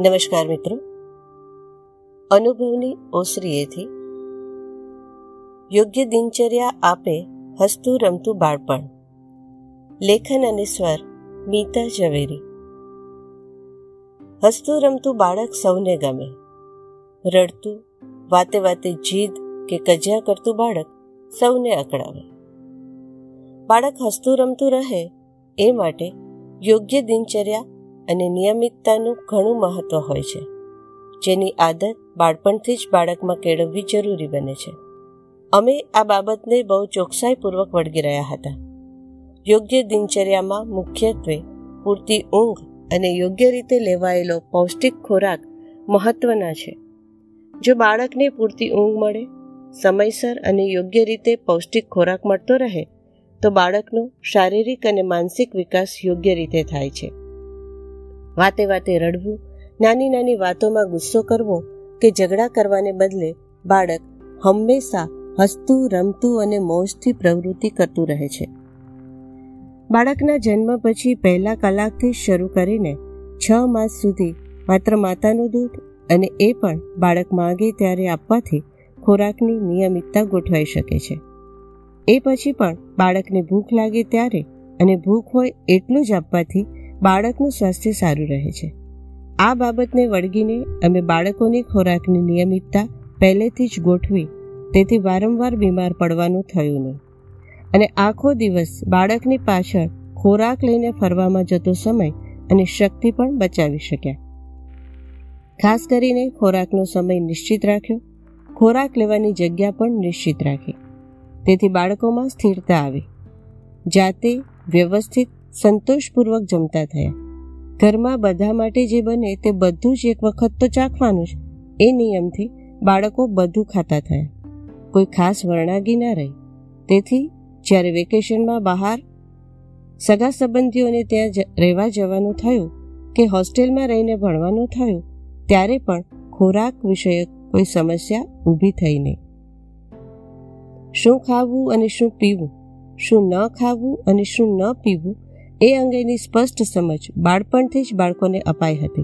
નમસ્કાર મિત્રો. અનુભવની ઓસરીએથી યોગ્ય દિનચર્યા આપે હસતું રમતું બાળપણ. લેખન અને સ્વર મીતા ઝવેરી. હસતું રમતું બાળક સૌને ગમે. રડતું, વાતે વાતે જીદ કે કજિયા કરતું બાળક સૌને અકળાવે. બાળક હસતું રમતું રહે એ માટે યોગ્ય દિનચર્યા અને નિયમિતતાનું ઘણું મહત્વ હોય છે. જેની આદત બાળપણથી જ બાળકમાં કેળવવી જરૂરી બને છે. અમે આ બાબતને બહુ ચોકસાઈપૂર્વક વળગી રહ્યા હતા. યોગ્ય દિનચર્યામાં મુખ્યત્વે પૂરતી ઊંઘ અને યોગ્ય રીતે લેવાયેલો પૌષ્ટિક ખોરાક મહત્વના છે. જો બાળકને પૂરતી ઊંઘ મળે, સમયસર અને યોગ્ય રીતે પૌષ્ટિક ખોરાક મળતો રહે, તો બાળકનો શારીરિક અને માનસિક વિકાસ યોગ્ય રીતે થાય છે. વાતે વાતે રડવું, નાની નાની વાતોમાં ગુસ્સો કરવો કે ઝઘડા કરવાને બદલે બાળક હંમેશા હસતું, રમતું અને મોજથી પ્રવૃત્તિ કરતું રહે છે. બાળકના જન્મ પછી પહેલા કલાકથી શરૂ કરીને છ માસ સુધી માત્ર માતાનું દૂધ અને એ પણ બાળક માગે ત્યારે આપવાથી ખોરાકની નિયમિતતા ગોઠવાઈ શકે છે. એ પછી પણ બાળકને ભૂખ લાગે ત્યારે અને ભૂખ હોય એટલું જ આપવાથી બાળકનું સ્વાસ્થ્ય સારું રહે છે. આ બાબતને વળગીને અમે બાળકોની ખોરાકની નિયમિતતા પહેલેથી જ ગોઠવી તેથી વારંવાર બીમાર પડવાનું થયું નહીં. અને આખો દિવસ બાળકની પાછળ ખોરાક લઈને ફરવામાં જતો સમય અને શક્તિ પણ બચાવી શક્યા. ખાસ કરીને ખોરાકનો સમય નિશ્ચિત રાખ્યો, ખોરાક લેવાની જગ્યા પણ નિશ્ચિત રાખી. તેથી બાળકોમાં સ્થિરતા આવી. જાતે વ્યવસ્થિત સંતોષપૂર્વક જમતા થયા. ઘરમાં બધા માટે જે બને તે બધું જ એક વખત તો ચાખવાનું જ. એ નિયમથી બાળકો બધું ખાતા થયા. કોઈ ખાસ વર્ણાગી ના રહી. તેથી જ્યારે વેકેશનમાં બહાર સગા સંબંધીઓને ત્યાં રહેવા જવાનું થયું કે હોસ્ટેલમાં રહીને ભણવાનું થયું, ત્યારે પણ ખોરાક વિષયક કોઈ સમસ્યા ઊભી થઈ નહીં. શું ખાવું અને શું પીવું? શું ન ખાવું અને શું ન પીવું? એ અંગેની સ્પષ્ટ સમજ બાળપણથી જ બાળકોને અપાઈ હતી.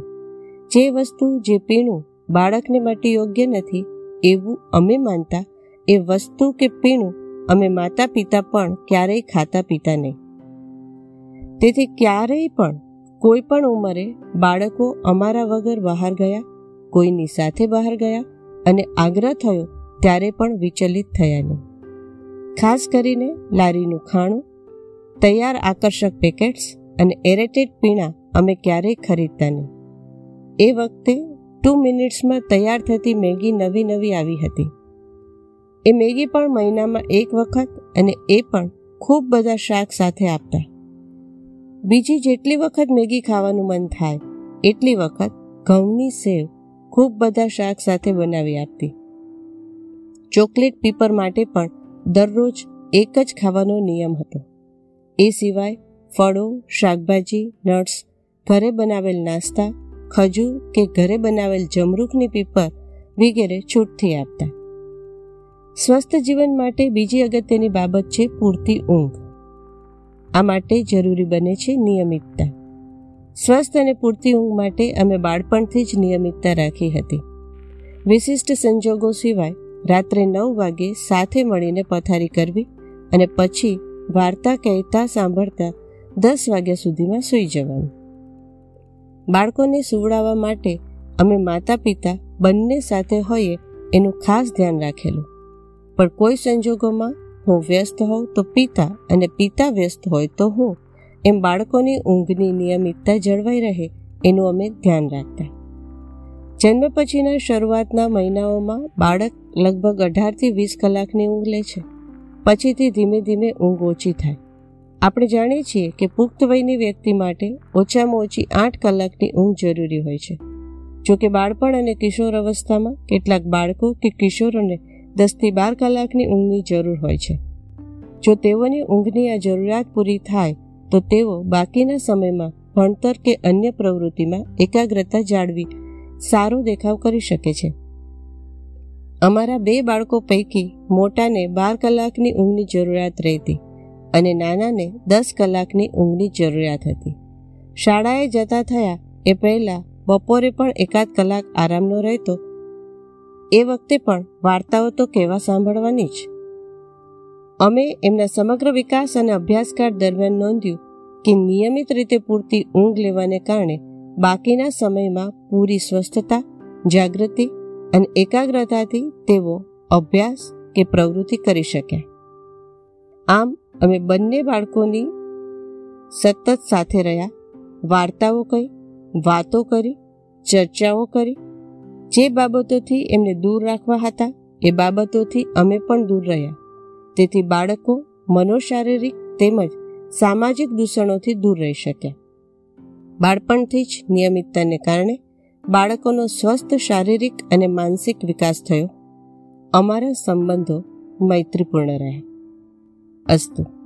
જે વસ્તુ, જે પીણું બાળકને માટે યોગ્ય નથી, એવું અમે માનતા, એ વસ્તુ કે પીણું અમે માતા પિતા પણ ક્યારેય ખાતા પીતા નહીં. તેથી ક્યારેય પણ કોઈ પણ ઉંમરે બાળકો અમારા વગર બહાર ગયા, કોઈની સાથે બહાર ગયા અને આગ્રહ થયો ત્યારે પણ વિચલિત થયા નહીં. ખાસ કરીને લારીનું ખાણું તૈયાર આકર્ષક પેકેટ્સ અને એરેટેડ પીણા અમે ક્યારેય ખરીદતા નહીં. એ વખતે ટુ મિનિટ્સમાં તૈયાર થતી મેગી નવી નવી આવી હતી. એ મેગી પણ મહિનામાં એક વખત અને એ પણ ખૂબ બધા શાક સાથે આપતા. બીજી જેટલી વખત મેગી ખાવાનું મન થાય, એટલી વખત ઘઉંની સેવ ખૂબ બધા શાક સાથે બનાવી આપતી. ચોકલેટ પીપર માટે પણ દરરોજ એક જ ખાવાનો નિયમ હતો. એ સિવાય ફળો, શાકભાજી, નટ્સ, ઘરે બનાવેલ નાસ્તા, ખજૂર કે ઘરે બનાવેલ જમરૂખની પીપર વગેરે છૂટથી આપતા. સ્વસ્થ જીવન માટે બીજી અગત્યની બાબત છે પૂરતી ઊંઘ. આ માટે જરૂરી બને છે નિયમિતતા. સ્વસ્થ અને પૂરતી ઊંઘ માટે અમે બાળપણથી જ નિયમિતતા રાખી હતી. વિશિષ્ટ સંજોગો સિવાય રાત્રે નવ વાગે સાથે મળીને પથારી કરવી અને પછી વાર્તા કહેતા સાંભળતા દસ વાગ્યા સુધીમાં સૂઈ જવાનું. બાળકોને સુવડાવવા માટે અમે માતા પિતા બંને સાથે હોઈએ એનું ખાસ ધ્યાન રાખેલું. પણ કોઈ સંજોગોમાં હું વ્યસ્ત હોઉં તો પિતા અને પિતા વ્યસ્ત હોય તો હું એમ બાળકોની ઊંઘની નિયમિતતા જળવાઈ રહે એનું અમે ધ્યાન રાખતા. જન્મ પછીના શરૂઆતના મહિનાઓમાં બાળક લગભગ અઢારથી વીસ કલાકની ઊંઘ લે છે. પછીથી ધીમે ધીમે ઊંઘ ઓછી થાય. આપણે જાણીએ છીએ કે પુખ્ત વયની વ્યક્તિ માટે ઓછામાં ઓછી આઠ કલાકની ઊંઘ જરૂરી હોય છે. જો કે બાળપણ અને કિશોર અવસ્થામાં કેટલાક બાળકો કે કિશોરોને દસથી બાર કલાકની ઊંઘની જરૂર હોય છે. જો તેઓની ઊંઘની આ જરૂરિયાત પૂરી થાય, તો તેઓ બાકીના સમયમાં ભણતર કે અન્ય પ્રવૃત્તિમાં એકાગ્રતા જાળવી સારો દેખાવ કરી શકે છે. અમારા બે બાળકો પૈકી મોટાને બાર કલાકની ઊંઘની જરૂરિયાત રહેતી અને નાનાને દસ કલાકની ઊંઘની જરૂરિયાત હતી. શાળાએ જતા થયા એ પહેલાં બપોરે પણ એકાદ કલાક આરામનો રહેતો. એ વખતે પણ વાર્તાઓ તો કેવા સાંભળવાની જ. અમે એમના સમગ્ર વિકાસ અને અભ્યાસકાળ દરમિયાન નોંધ્યું કે નિયમિત રીતે પૂરતી ઊંઘ લેવાને કારણે બાકીના સમયમાં પૂરી સ્વસ્થતા, જાગૃતિ અને એકાગ્રતાથી તેઓ અભ્યાસ કે પ્રવૃત્તિ કરી શકે. આમ, અમે બંને બાળકોની સતત સાથે રહ્યા, વાર્તાઓ કહી વાતો કરી, ચર્ચાઓ કરી. જે બાબતોથી એમને દૂર રાખવા હતા, એ બાબતોથી અમે પણ દૂર રહ્યા. તેથી બાળકો મનોશારીરિક તેમજ સામાજિક દૂષણોથી દૂર રહી શક્યા બાળપણથી જ નિયમિતતાને કારણે બાળકોનો સ્વસ્થ શારીરિક અને માનસિક વિકાસ થયો. અમારા સંબંધો મૈત્રીપૂર્ણ રહ્યા અસ્તુ.